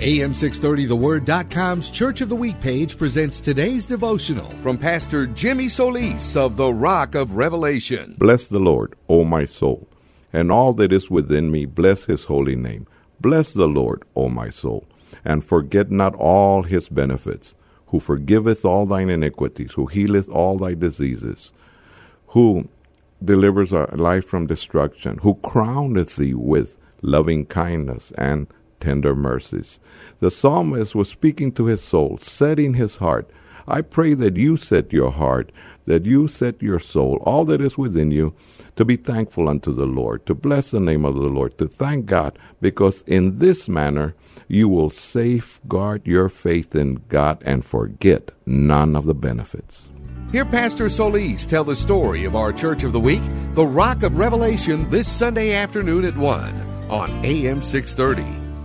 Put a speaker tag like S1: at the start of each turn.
S1: AM630TheWord.com's Church of the Week page presents today's devotional from Pastor Jimmy Solis of the Rock of Revelation.
S2: Bless the Lord, O my soul, and all that is within me, bless his holy name. Bless the Lord, O my soul, and forget not all his benefits, who forgiveth all thine iniquities, who healeth all thy diseases, who delivers our life from destruction, who crowneth thee with loving kindness and tender mercies. The psalmist was speaking to his soul, setting his heart. I pray that you set your heart, that you set your soul, all that is within you, to be thankful unto the Lord, to bless the name of the Lord, to thank God, because in this manner you will safeguard your faith in God and forget none of the benefits.
S1: Hear Pastor Solis tell the story of our Church of the Week, the Rock of Revelation, this Sunday afternoon at 1 on AM 630.